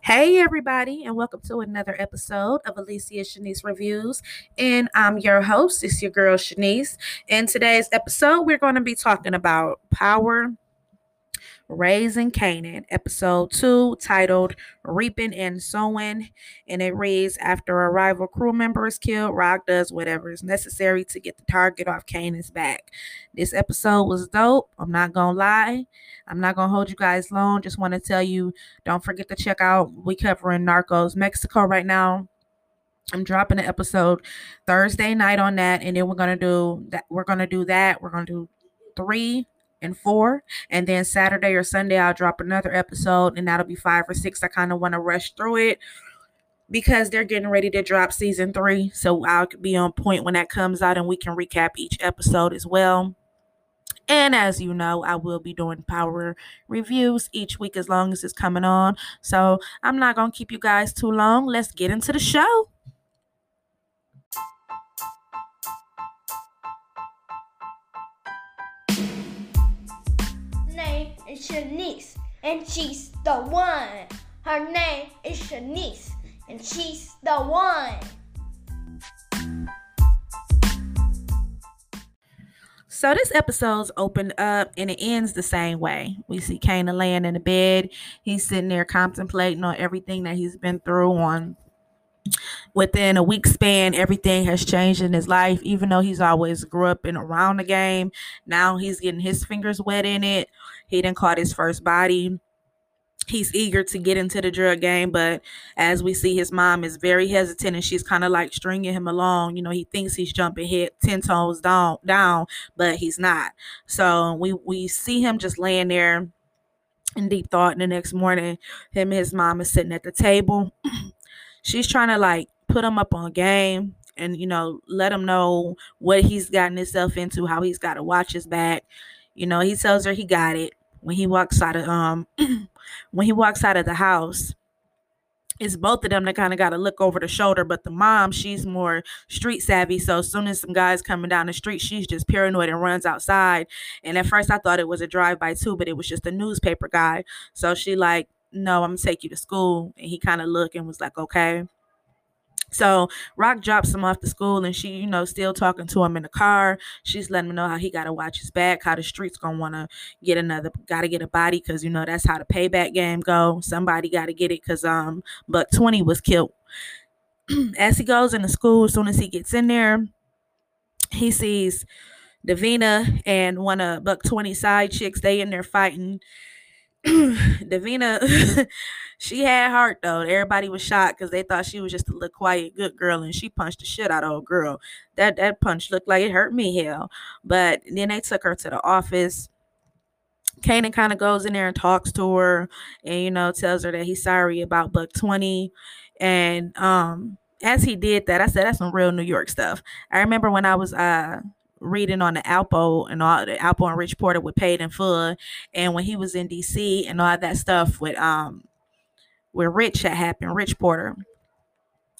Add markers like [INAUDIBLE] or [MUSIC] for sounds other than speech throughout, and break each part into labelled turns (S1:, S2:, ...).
S1: Hey, everybody, and welcome to another episode of Alicia Shanice Reviews. And I'm your host, it's your girl Shanice. In today's episode, we're going to be talking about power Raising Kanan, episode two, titled Reaping and Sowing. And it reads After a rival crew member is killed, Rock does whatever is necessary to get the target off Kanan's back. This episode was dope. I'm not going to lie. I'm not going to hold you guys long. Just want to tell you don't forget to check out, we covering Narcos Mexico right now. I'm dropping an episode Thursday night on that, and then we're gonna do that. We're gonna do that. We're gonna do three and four. And then Saturday or Sunday, I'll drop another episode, and that'll be five or six. I kind of want to rush through it because they're getting ready to drop season three. So I'll be on point when that comes out, and we can recap each episode as well. And as you know, I will be doing power reviews each week as long as it's coming on. So I'm not going to keep you guys too long. Let's get into the show.
S2: Is Shanice, and she's the one. Her name is Shanice, and she's the one.
S1: So this episode's opened up and it ends the same way. We see Kanan laying in the bed. He's sitting there contemplating on everything that he's been through on within a week span everything has changed in his life even though he's always grew up and around the game now he's getting his fingers wet in it he didn't caught his first body. He's eager to get into the drug game but as we see his mom is very hesitant and she's kind of like stringing him along. You know he thinks he's jumping head 10 toes down down but he's not. So we we see him just laying there in deep thought and the next morning. Him and his mom is sitting at the table. [CLEARS THROAT] She's trying to like put him up on game and you know let him know what he's gotten himself into how he's got to watch his back. You know he tells her he got it when he walks out of um [CLEARS THROAT] when he walks out of the house it's both of them that kind of got to look over the shoulder but the mom she's more street savvy so as soon as some guys coming down the street she's just paranoid and runs outside and at first i thought it was a drive-by too but it was just a newspaper guy so she like no, I'm gonna take you to school. And he kind of looked and was like, okay. So Rock drops him off to school and she, you know, still talking to him in the car. She's letting him know how he gotta watch his back, how the streets gonna wanna get another gotta get a body because you know that's how the payback game go. Somebody gotta get it because um Buck 20 was killed. [CLEARS THROAT] as he goes into school, as soon as he gets in there, he sees Davina and one of Buck 20 side chicks, they in there fighting [CLEARS THROAT] Davina, [LAUGHS] she had heart though. Everybody was shocked because they thought she was just a little quiet, good girl, and she punched the shit out of old girl. That that punch looked like it hurt me hell. But then they took her to the office. Kanan kind of goes in there and talks to her, and you know tells her that he's sorry about Buck Twenty, and um as he did that, I said that's some real New York stuff. I remember when I was uh reading on the Alpo and all the Alpo and Rich Porter with Paid in Full, and when he was in DC and all that stuff with um where Rich had happened, Rich Porter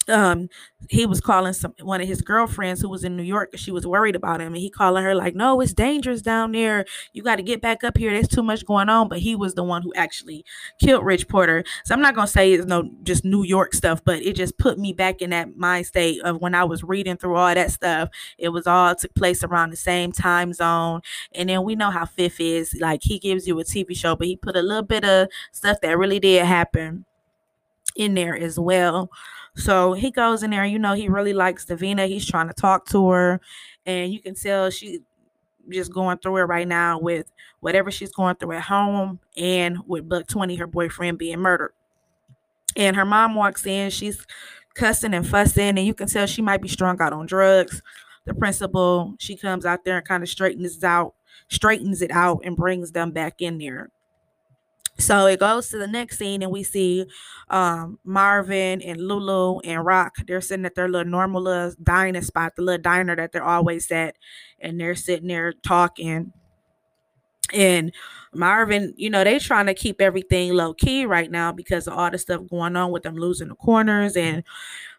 S1: um he was calling some one of his girlfriends who was in New York she was worried about him and he calling her like no it's dangerous down there. You got to get back up here. There's too much going on. But he was the one who actually killed Rich Porter. So I'm not going to say it's no just New York stuff but it just put me back in that mind state of when I was reading through all that stuff it was all took place around the same time zone. And then we know how Fifth is like he gives you a TV show but he put a little bit of stuff that really did happen in there as well so he goes in there, you know, he really likes Davina. He's trying to talk to her, and you can tell she just going through it right now with whatever she's going through at home and with Buck 20, her boyfriend being murdered. And her mom walks in, she's cussing and fussing, and you can tell she might be strung out on drugs. The principal, she comes out there and kind of straightens out, straightens it out, and brings them back in there. So it goes to the next scene, and we see um, Marvin and Lulu and Rock. They're sitting at their little normal little dining spot, the little diner that they're always at, and they're sitting there talking. And Marvin, you know, they trying to keep everything low key right now because of all the stuff going on with them losing the corners and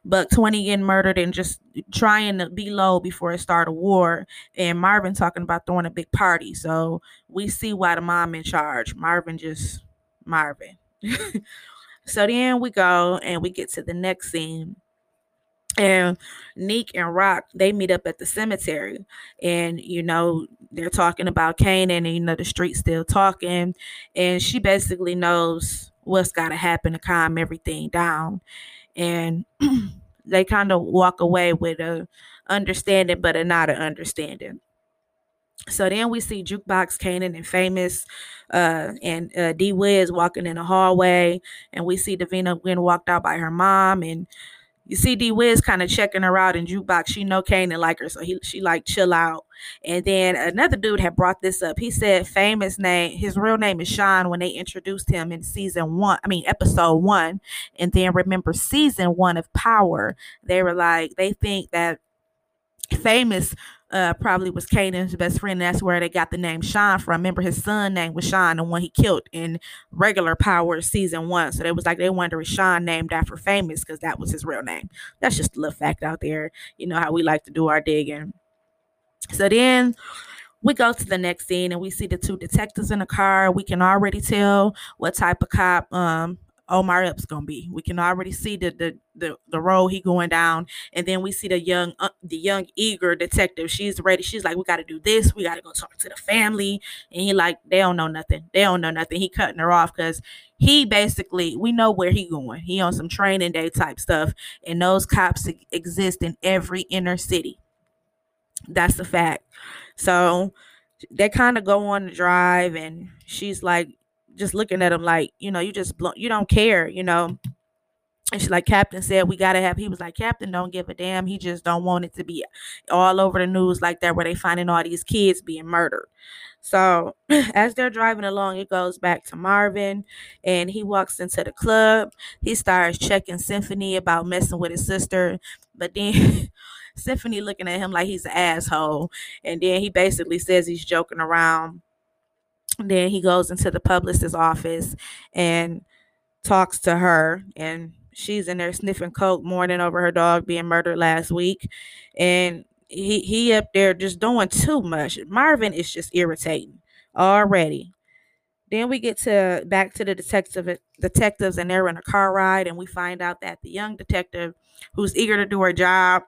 S1: Buck 20 getting murdered and just trying to be low before it start a war. And Marvin talking about throwing a big party. So we see why the mom in charge. Marvin just Marvin. [LAUGHS] So then we go and we get to the next scene and Neek and Rock they meet up at the cemetery, and you know they're talking about Kanan, and you know the street's still talking, and she basically knows what's got to happen to calm everything down, and [CLEARS THROAT] they kind of walk away with a understanding, but a not an understanding. So then we see Jukebox Kanan and Famous uh, and uh, D Wiz walking in the hallway, and we see Davina getting walked out by her mom, and you see D Wiz kind of checking her out in jukebox. She know Kanan like her, so he she like chill out. And then another dude had brought this up. He said famous name, his real name is Sean when they introduced him in season one, I mean episode one. And then remember season one of Power, they were like, they think that famous uh, probably was Kanan's best friend. That's where they got the name Sean from. Remember, his son name was Sean, the one he killed in regular Power season one. So they was like they wonder if Sean named after Famous because that was his real name. That's just a little fact out there. You know how we like to do our digging. So then we go to the next scene and we see the two detectives in the car. We can already tell what type of cop um Omar Epps gonna be. We can already see the the the, the role he going down, and then we see the young uh, the young eager detective. She's ready. She's like, we got to do this. We got to go talk to the family, and he like they don't know nothing. They don't know nothing. He cutting her off because he basically we know where he going. He on some training day type stuff, and those cops exist in every inner city. That's the fact. So they kind of go on the drive, and she's like, just looking at him like, you know, you just you don't care, you know. And she like Captain said, we gotta have. He was like, Captain don't give a damn. He just don't want it to be all over the news like that, where they finding all these kids being murdered. So [CLEARS THROAT] as they're driving along, it goes back to Marvin, and he walks into the club. He starts checking Symphony about messing with his sister, but then. [LAUGHS] Symphony looking at him like he's an asshole. And then he basically says he's joking around then he goes into the publicist's office and talks to her and she's in there sniffing coke mourning over her dog being murdered last week. And he he up there just doing too much. Marvin is just irritating already. Then we get to back to the detective detectives and they're in a car ride and we find out that the young detective who's eager to do her job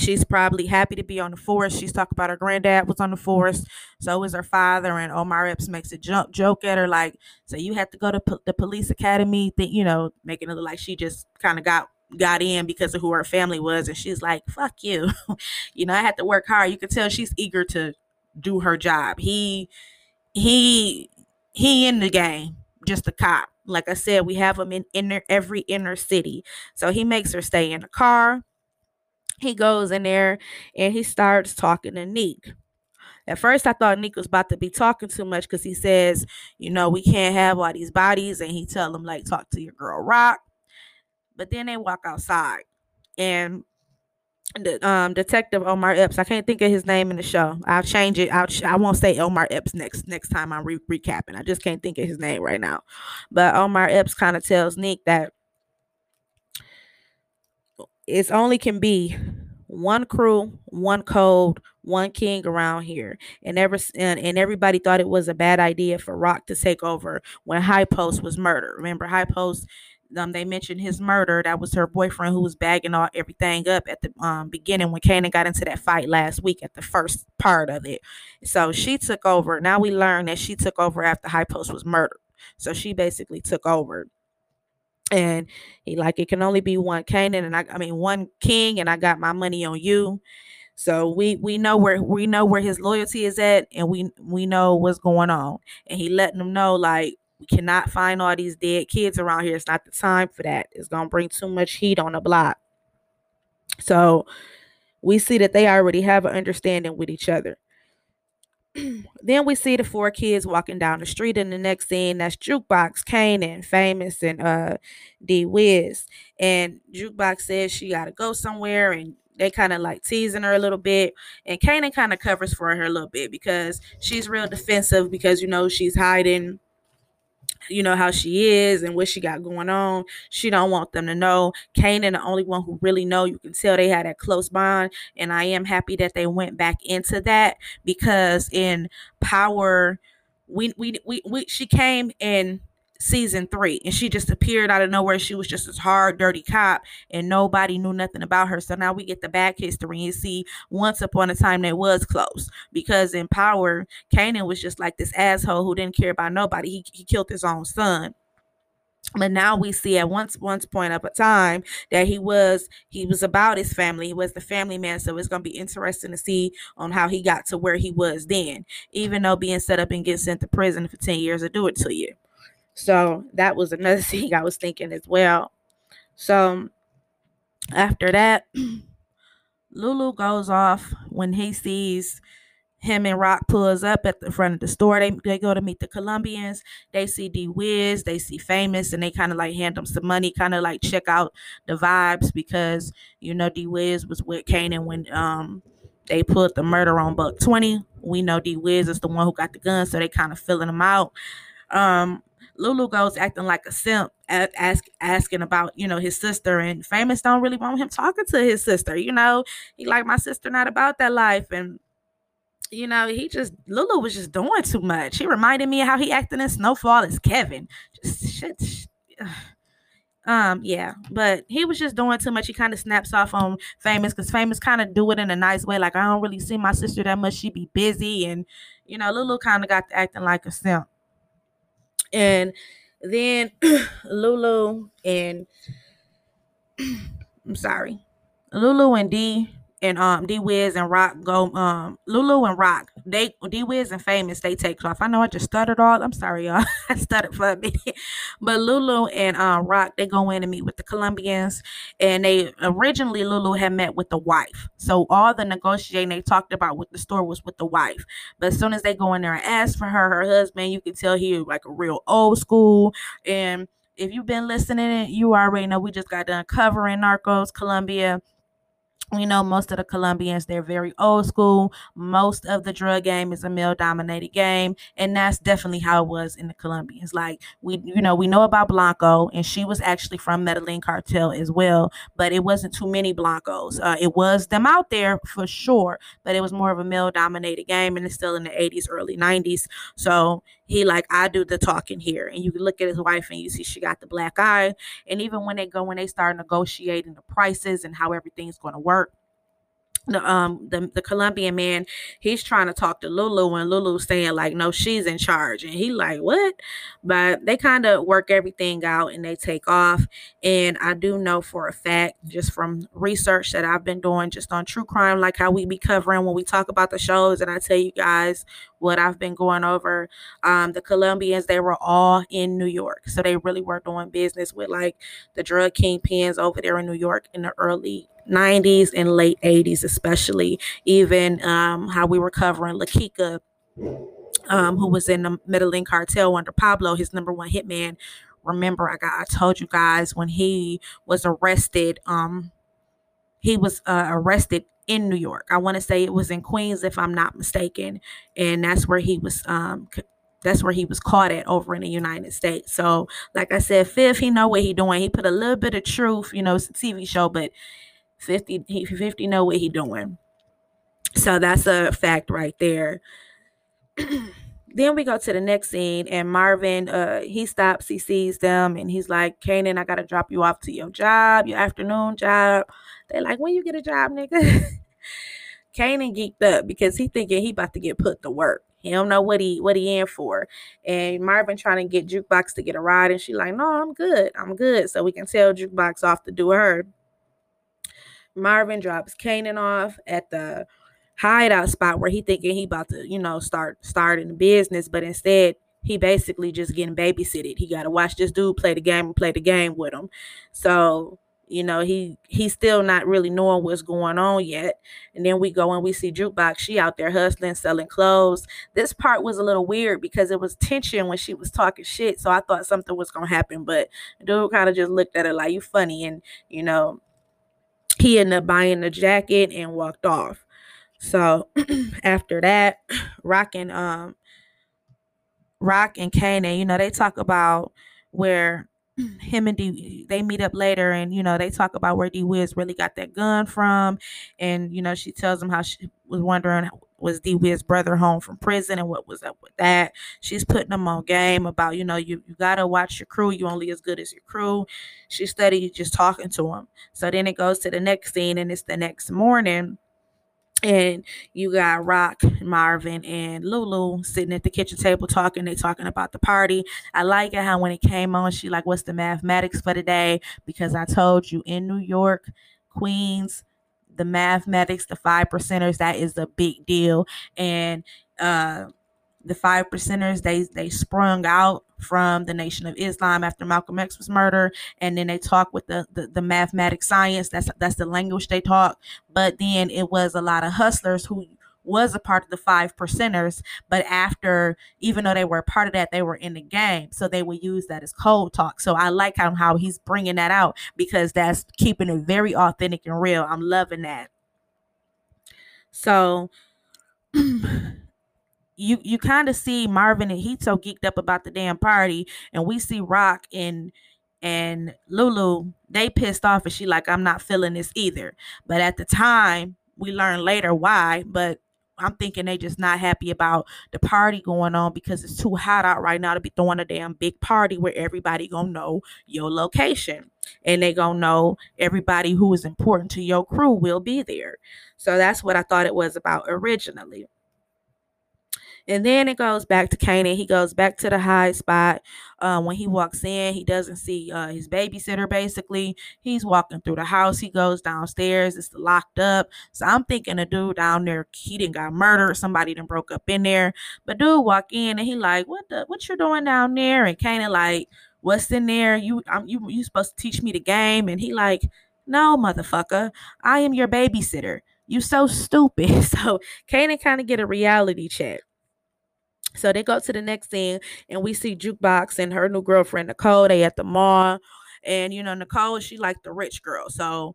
S1: She's probably happy to be on the force. She's talking about her granddad was on the force. So is her father. And Omar Epps makes a joke, joke at her like, so you have to go to po- the police academy, think, you know, making it look like she just kind of got got in because of who her family was. And she's like, fuck you. [LAUGHS] you know, I had to work hard. You could tell she's eager to do her job. He, he, he in the game, just a cop. Like I said, we have him in inner every inner city. So he makes her stay in the car he goes in there and he starts talking to Neek. At first, I thought Nick was about to be talking too much because he says, you know, we can't have all these bodies, and he tell him like, talk to your girl Rock. But then they walk outside, and the um, detective Omar Epps. I can't think of his name in the show. I'll change it. I'll I won't say Omar Epps next next time I'm re- recapping. I just can't think of his name right now. But Omar Epps kind of tells Nick that it's only can be one crew, one code, one king around here. And ever and, and everybody thought it was a bad idea for Rock to take over when High Post was murdered. Remember High Post um, they mentioned his murder. That was her boyfriend who was bagging all everything up at the um, beginning when Kanan got into that fight last week at the first part of it. So she took over. Now we learn that she took over after High Post was murdered. So she basically took over and he like it can only be one Kanan and I, I mean one king and I got my money on you. So we we know where we know where his loyalty is at and we we know what's going on. And he letting them know like we cannot find all these dead kids around here. It's not the time for that. It's gonna bring too much heat on the block. So we see that they already have an understanding with each other. [CLEARS THROAT] then we see the four kids walking down the street in the next scene. That's Jukebox, Kanan, Famous, and uh D Wiz. And Jukebox says she gotta go somewhere and they kind of like teasing her a little bit. And Kanan kind of covers for her a little bit because she's real defensive because you know she's hiding you know how she is and what she got going on. She don't want them to know. Kanan, the only one who really know. You can tell they had that close bond, and I am happy that they went back into that because in Power, we we we, we she came and season three and she just appeared out of nowhere. She was just this hard dirty cop and nobody knew nothing about her. So now we get the back history and see once upon a time that was close because in power Kanan was just like this asshole who didn't care about nobody. He, he killed his own son. But now we see at once once point of a time that he was he was about his family. He was the family man. So it's going to be interesting to see on how he got to where he was then even though being set up and get sent to prison for 10 years will do it to you so that was another [LAUGHS] thing i was thinking as well so after that [CLEARS THROAT] lulu goes off when he sees him and Rock pulls up at the front of the store. They, they go to meet the Colombians. They see D Wiz, they see Famous, and they kind of like hand them some money, kind of like check out the vibes because you know D Wiz was with Kanan when um they put the murder on Buck 20. We know D Wiz is the one who got the gun, so they kind of filling him out. Um Lulu goes acting like a simp, ask, asking about, you know, his sister, and Famous don't really want him talking to his sister. You know, he like my sister not about that life, and you know, he just Lulu was just doing too much. He reminded me of how he acted in Snowfall as Kevin. Just shit. Um, yeah, but he was just doing too much. He kind of snaps off on famous because famous kind of do it in a nice way. Like I don't really see my sister that much. She be busy, and you know, Lulu kind of got acting like a simp. And then [CLEARS THROAT] Lulu and [CLEARS THROAT] I'm sorry, Lulu and D and um D Wiz and Rock go um Lulu and Rock they D Wiz and Famous they take off. I know I just stuttered all. I'm sorry y'all. [LAUGHS] I stuttered for a minute. But Lulu and um Rock they go in and meet with the Colombians and they originally Lulu had met with the wife. So all the negotiating they talked about with the store was with the wife. But as soon as they go in there and ask for her, her husband, you can tell he like a real old school and if you've been listening, you already know we just got done covering Narcos, Colombia we know most of the Colombians, they're very old school. Most of the drug game is a male dominated game. And that's definitely how it was in the Colombians. Like we, you know, we know about Blanco and she was actually from Medellin cartel as well, but it wasn't too many Blancos. Uh, it was them out there for sure, but it was more of a male dominated game and it's still in the 80s, early 90s. So he like I do the talking here, and you look at his wife and you see she got the black eye. And even when they go when they start negotiating the prices and how everything's going to work, the um the, the Colombian man he's trying to talk to Lulu and Lulu saying like no she's in charge. And he like what? But they kind of work everything out and they take off. And I do know for a fact just from research that I've been doing just on true crime like how we be covering when we talk about the shows and I tell you guys what I've been going over um the Colombians they were all in New York. So they really were doing business with like the drug kingpins over there in New York in the early 90s and late 80s, especially even um, how we were covering La Quica, um, who was in the Medellin cartel under Pablo, his number one hitman. Remember, I got I told you guys when he was arrested, um, he was uh, arrested in New York. I want to say it was in Queens, if I'm not mistaken, and that's where he was um, that's where he was caught at over in the United States. So, like I said, Fifth, he know what he doing. He put a little bit of truth, you know, it's a TV show, but 50 he 50 know what he doing. So that's a fact right there. [CLEARS THROAT] then we go to the next scene and Marvin uh he stops, he sees them and he's like, Kanan, I gotta drop you off to your job, your afternoon job. They're like, when you get a job, nigga? [LAUGHS] Kanan geeked up because he thinking he about to get put to work. He don't know what he what he in for. And Marvin trying to get Jukebox to get a ride, and she like, no, I'm good. I'm good. So we can tell Jukebox off to do her. Marvin drops Kanan off at the hideout spot where he thinking he about to, you know, start starting the business, but instead he basically just getting babysitted. He got to watch this dude play the game and play the game with him. So you know he he's still not really knowing what's going on yet and then we go and we see jukebox she out there hustling selling clothes this part was a little weird because it was tension when she was talking shit so i thought something was gonna happen but dude kind of just looked at her like you funny and you know he ended up buying the jacket and walked off. So [CLEARS THROAT] after that, [CLEARS THROAT] Rock and um Rock and Kanan, you know, they talk about where [CLEARS THROAT] him and D they meet up later and you know they talk about where D Wiz really got that gun from and you know she tells him how she was wondering was D Wiz brother home from prison and what was up with that. She's putting them on game about, you know, you, you gotta watch your crew. You only as good as your crew. She studied just talking to him. So then it goes to the next scene and it's the next morning and you got Rock, Marvin, and Lulu sitting at the kitchen table talking. They talking about the party. I like it how when it came on, she like, "What's the mathematics for today?" Because I told you in New York, Queens, the mathematics, the five percenters, that is a big deal. And uh the five percenters they they sprung out from the nation of islam after malcolm x was murdered and then they talk with the, the the mathematic science that's that's the language they talk but then it was a lot of hustlers who was a part of the five percenters but after even though they were a part of that they were in the game so they would use that as cold talk so i like how, how he's bringing that out because that's keeping it very authentic and real i'm loving that so [CLEARS THROAT] you you kind of see Marvin and he's so geeked up about the damn party, and we see Rock and and Lulu they pissed off, and she like I'm not feeling this either. But at the time, we learn later why. But I'm thinking they just not happy about the party going on because it's too hot out right now to be throwing a damn big party where everybody gonna know your location and they gonna know everybody who is important to your crew will be there. So that's what I thought it was about originally. And then it goes back to Kanan. He goes back to the high spot. Uh, when he walks in, he doesn't see uh, his babysitter. Basically, he's walking through the house. He goes downstairs. It's locked up. So I'm thinking a dude down there, he didn't got murdered. Somebody done broke up in there. But dude walk in and he like, what the, what you doing down there? And Kanan like, what's in there? You, I'm, you, you supposed to teach me the game? And he like, no, motherfucker, I am your babysitter. You so stupid. [LAUGHS] So Kanan kind of get a reality check. So they go to the next scene and we see Jukebox and her new girlfriend Nicole. They at the mall. And you know, Nicole, she like the rich girl. So,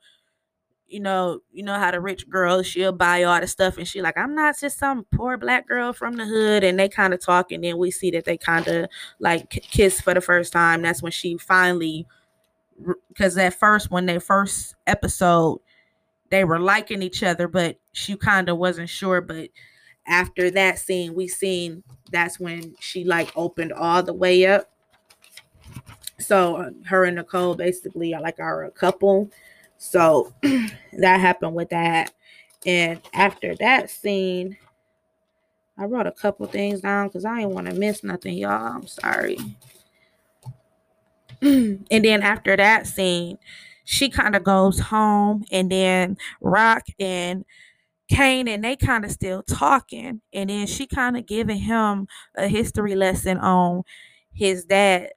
S1: you know, you know how the rich girl, she'll buy all the stuff and she like, I'm not just some poor black girl from the hood. And they kind of talk, and then we see that they kind of like kiss for the first time. That's when she finally because at first when they first episode they were liking each other, but she kind of wasn't sure. But after that scene, we seen that's when she like opened all the way up. So uh, her and Nicole basically are like are a couple. So [CLEARS THROAT] that happened with that. And after that scene, I wrote a couple things down because I didn't want to miss nothing, y'all. I'm sorry. [CLEARS THROAT] and then after that scene, she kind of goes home, and then Rock and Kane and they kind of still talking. And then she kind of giving him a history lesson on his dad.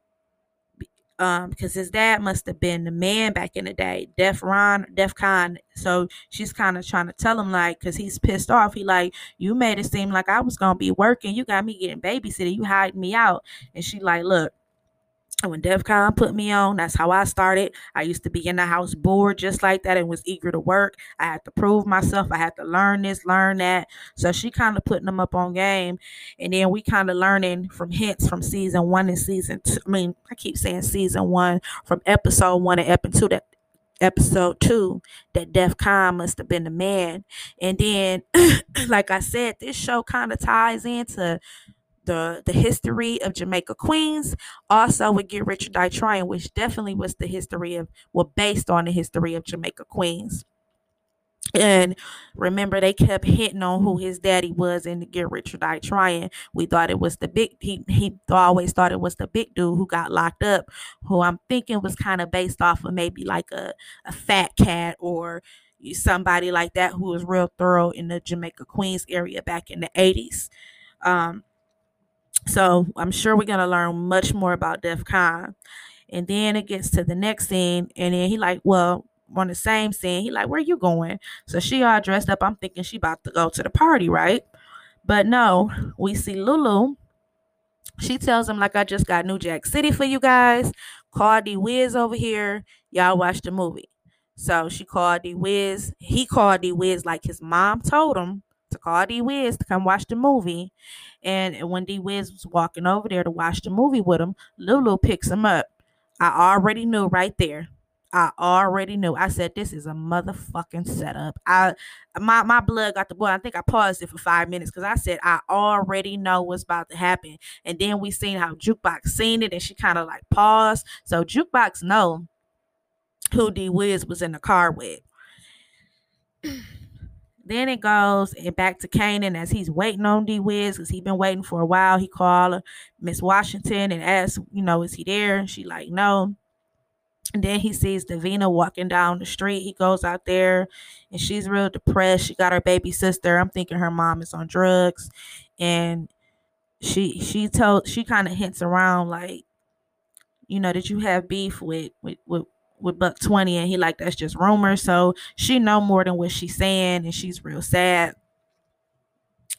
S1: Um, because his dad must have been the man back in the day, Def Ron, Def Con. So she's kind of trying to tell him like, cause he's pissed off. He like, you made it seem like I was gonna be working. You got me getting babysitting. You hiding me out. And she like, look, and when DEFCON put me on, that's how I started. I used to be in the house bored just like that and was eager to work. I had to prove myself. I had to learn this, learn that. So she kind of putting them up on game. And then we kind of learning from hints from season one and season two. I mean, I keep saying season one from episode one and episode two that episode two that DEFCON must have been the man. And then, [CLEARS THROAT] like I said, this show kind of ties into the the history of Jamaica Queens. Also with Get Rich or Die Trying, which definitely was the history of well based on the history of Jamaica Queens. And remember, they kept hitting on who his daddy was in the Get Rich or Die Trying. We thought it was the big. He he always thought it was the big dude who got locked up. Who I'm thinking was kind of based off of maybe like a a fat cat or somebody like that who was real thorough in the Jamaica Queens area back in the 80s. Um, so I'm sure we're gonna learn much more about DEF CON. And then it gets to the next scene, and then he like, well, on the same scene, he like, where you going? So she all dressed up. I'm thinking she about to go to the party, right? But no, we see Lulu. She tells him like, I just got New Jack City for you guys. Call D Wiz over here. Y'all watch the movie. So she called D Wiz. He called D Wiz like his mom told him to call D Wiz to come watch the movie. And when D Wiz was walking over there to watch the movie with him, Lulu picks him up. I already knew right there. I already knew. I said this is a motherfucking setup. I my my blood got the boy. I think I paused it for five minutes because I said I already know what's about to happen. And then we seen how Jukebox seen it and she kind of like paused. So Jukebox know who D Wiz was in the car with. Then it goes and back to Kanan as he's waiting on D Wiz because he been waiting for a while. He called Miss Washington and asked, you know, is he there? And she like, no. And then he sees Davina walking down the street. He goes out there and she's real depressed. She got her baby sister. I'm thinking her mom is on drugs. And she she told she kind of hints around like, you know, did you have beef with with with with Buck 20 and he like that's just rumors. So she know more than what she's saying and she's real sad.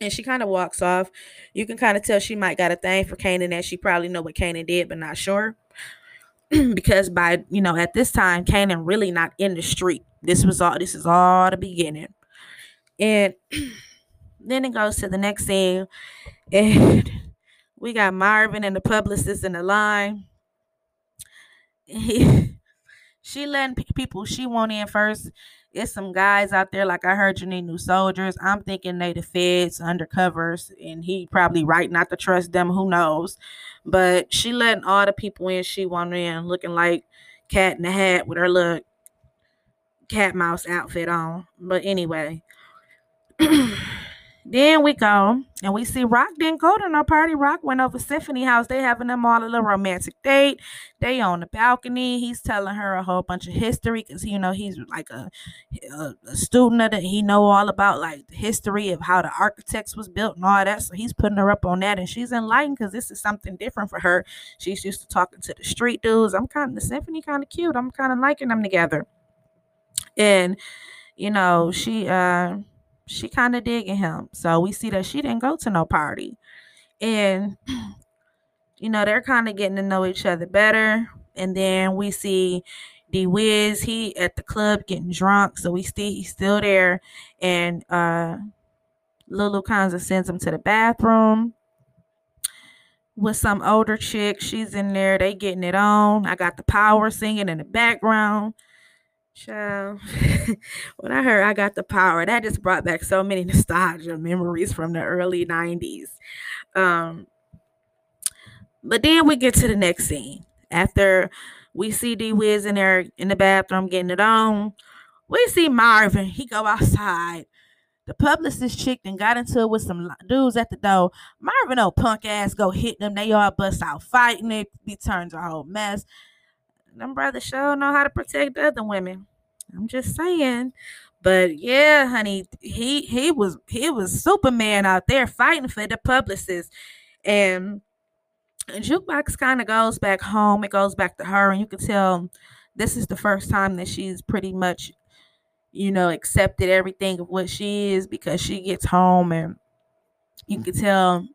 S1: And she kind of walks off. You can kind of tell she might got a thing for Kanan and she probably know what Kanan did, but not sure. [CLEARS THROAT] because by you know at this time Kanan really not in the street. This was all this is all the beginning. And [CLEARS THROAT] then it goes to the next scene and we got Marvin and the publicist in the line. [LAUGHS] He, she letting people she want in first. It's some guys out there, like I heard you need new soldiers. I'm thinking they the feds, undercovers, and he probably right not to trust them. Who knows? But she letting all the people in she want in, looking like cat in the hat with her little cat mouse outfit on. But anyway. [CLEARS THROAT] Then we go and we see Rock didn't go to no party. Rock went over Symphony House. They having them all a little romantic date. They on the balcony. He's telling her a whole bunch of history because you know he's like a, a, a student of that. He know all about like the history of how the architects was built and all that. So he's putting her up on that, and she's enlightened because this is something different for her. She's used to talking to the street dudes. I'm kind of the Symphony kind of cute. I'm kind of liking them together, and you know she uh she kind of digging him. So we see that she didn't go to no party. And [CLEARS THROAT] you know, they're kind of getting to know each other better. And then we see D Wiz, he at the club getting drunk. So we see he's still there. And uh Lulu of sends him to the bathroom with some older chick. She's in there, they getting it on. I got the power singing in the background. Child, [LAUGHS] when I heard I got the power, that just brought back so many [LAUGHS] nostalgia memories from the early 90s. Um, but then we get to the next scene. After we see D Wiz in there in the bathroom getting it on, we see Marvin. He go outside. The publicist chick then got into it with some dudes at the door. Marvin, old punk ass, go hit them. They all bust out fighting. It turns a whole mess. Them brothers sure know how to protect other women. I'm just saying. But yeah, honey, he he was he was Superman out there fighting for the publicist. And Jukebox kind of goes back home. It goes back to her, and you can tell this is the first time that she's pretty much, you know, accepted everything of what she is because she gets home and you can tell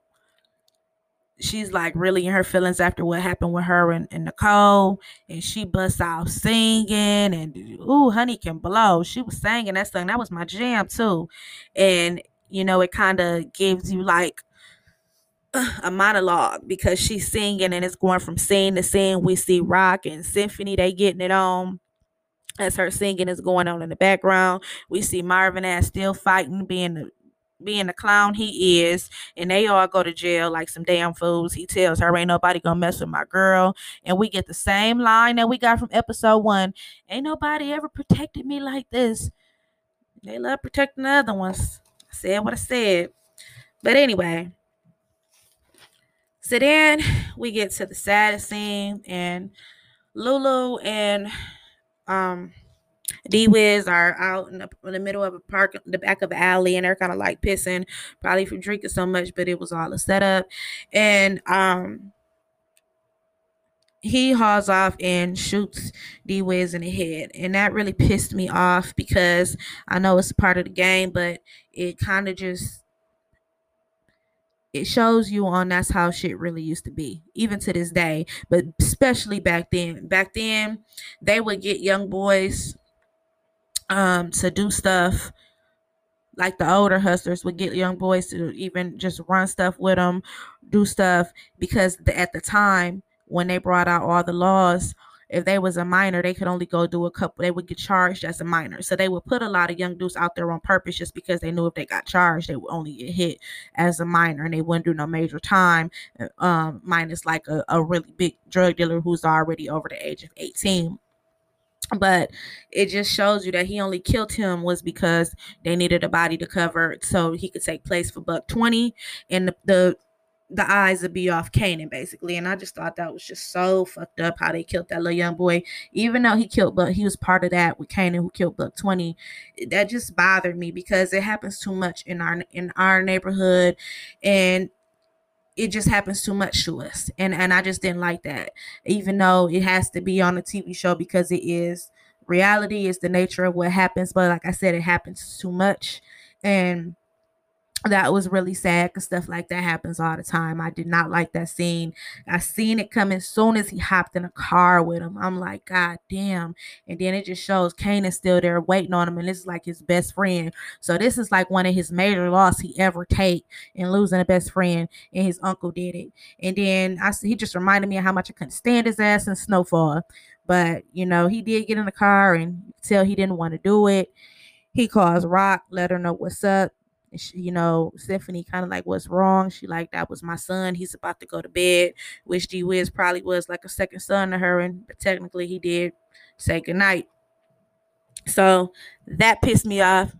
S1: she's like really in her feelings after what happened with her and, and Nicole, and she busts out singing and ooh, honey can blow. She was singing that song. That was my jam too, and you know it kind of gives you like a monologue because she's singing and it's going from scene to scene. We see Rock and Symphony they getting it on as her singing is going on in the background. We see Marvin ass still fighting, being the being the clown he is, and they all go to jail like some damn fools. He tells her, Ain't nobody gonna mess with my girl. And we get the same line that we got from episode one Ain't nobody ever protected me like this. They love protecting the other ones. I said what I said. But anyway, so then we get to the saddest scene, and Lulu and um D Wiz are out in the, in the, middle of a park, the back of the alley, and they're kind of like pissing, probably from drinking so much, but it was all a setup. And um, he hauls off and shoots D Wiz in the head, and that really pissed me off because I know it's part of the game, but it kind of just it shows you on that's how shit really used to be, even to this day, but especially back then. Back then, they would get young boys um, to do stuff like the older hustlers would get young boys to even just run stuff with them, do stuff because the, at the time when they brought out all the laws, if they was a minor, they could only go do a couple. They would get charged as a minor, so they would put a lot of young dudes out there on purpose just because they knew if they got charged, they would only get hit as a minor, and they wouldn't do no major time. Uh, um, minus like a, a really big drug dealer who's already over the age of eighteen but it just shows you that he only killed him was because they needed a body to cover so he could take place for buck 20 and the, the the eyes would be off Kanan basically. And I just thought that was just so fucked up how they killed that little young boy. Even though he killed but he was part of that with Kanan who killed Buck 20. That just bothered me because it happens too much in our in our neighborhood and it just happens too much to us. And and I just didn't like that. Even though it has to be on a TV show because it is reality is the nature of what happens. But like I said, it happens too much. And that was really sad because stuff like that happens all the time. I did not like that scene. I seen it coming soon as he hopped in a car with him. I'm like, God damn. And then it just shows Kane is still there waiting on him, and this is like his best friend. So this is like one of his major loss he ever take in losing a best friend, and his uncle did it. And then I he just reminded me of how much I couldn't stand his ass in Snowfall. But you know, he did get in the car and tell he didn't want to do it. He calls Rock, let her know what's up she, you know, Stephanie kind of like, what's wrong? She like, that was my son. He's about to go to bed, which D Wiz probably was like a second son to her, and technically he did say goodnight. So that pissed me off.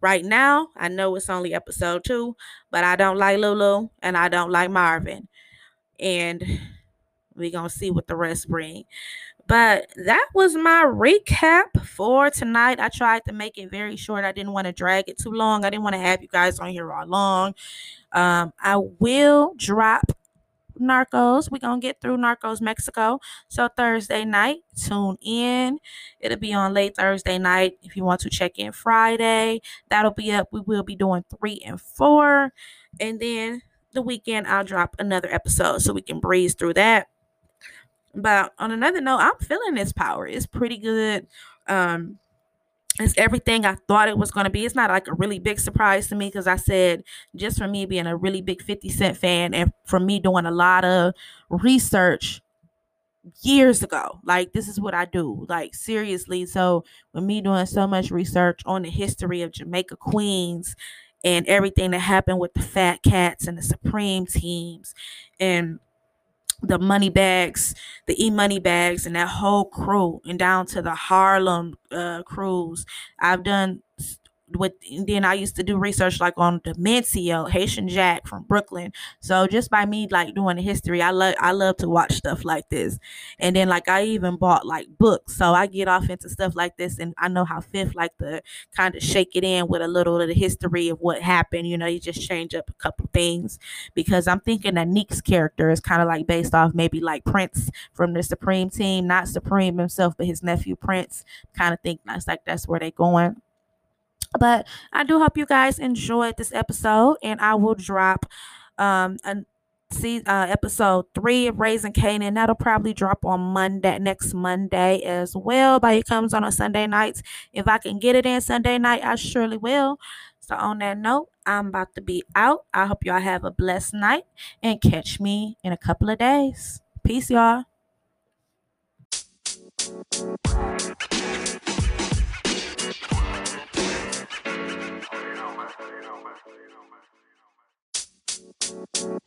S1: Right now, I know it's only episode two, but I don't like Lulu and I don't like Marvin. And we're gonna see what the rest bring. But that was my recap for tonight. I tried to make it very short. I didn't want to drag it too long. I didn't want to have you guys on here all long. Um, I will drop Narcos. We're going to get through Narcos Mexico. So Thursday night, tune in. It'll be on late Thursday night. If you want to check in Friday, that'll be up. We will be doing three and four. And then the weekend, I'll drop another episode so we can breeze through that. But on another note, I'm feeling this power. It's pretty good. Um, it's everything I thought it was going to be. It's not like a really big surprise to me because I said, just for me being a really big 50 Cent fan and for me doing a lot of research years ago, like this is what I do, like seriously. So, with me doing so much research on the history of Jamaica Queens and everything that happened with the Fat Cats and the Supreme teams and the money bags, the e money bags, and that whole crew, and down to the Harlem uh, crews. I've done with then I used to do research like on Demencio, Haitian Jack from Brooklyn. So just by me like doing the history, I love I love to watch stuff like this. And then like I even bought like books. So I get off into stuff like this and I know how fifth like to kind of shake it in with a little of the history of what happened. You know, you just change up a couple things because I'm thinking that Neek's character is kind of like based off maybe like Prince from the Supreme team, not Supreme himself, but his nephew Prince. Kind of think that's like that's where they're going. But I do hope you guys enjoyed this episode, and I will drop um a see uh, episode three of Raising Kanan. That'll probably drop on Monday, next Monday as well. But it comes on a Sunday nights. If I can get it in Sunday night, I surely will. So on that note, I'm about to be out. I hope y'all have a blessed night and catch me in a couple of days. Peace, y'all. you.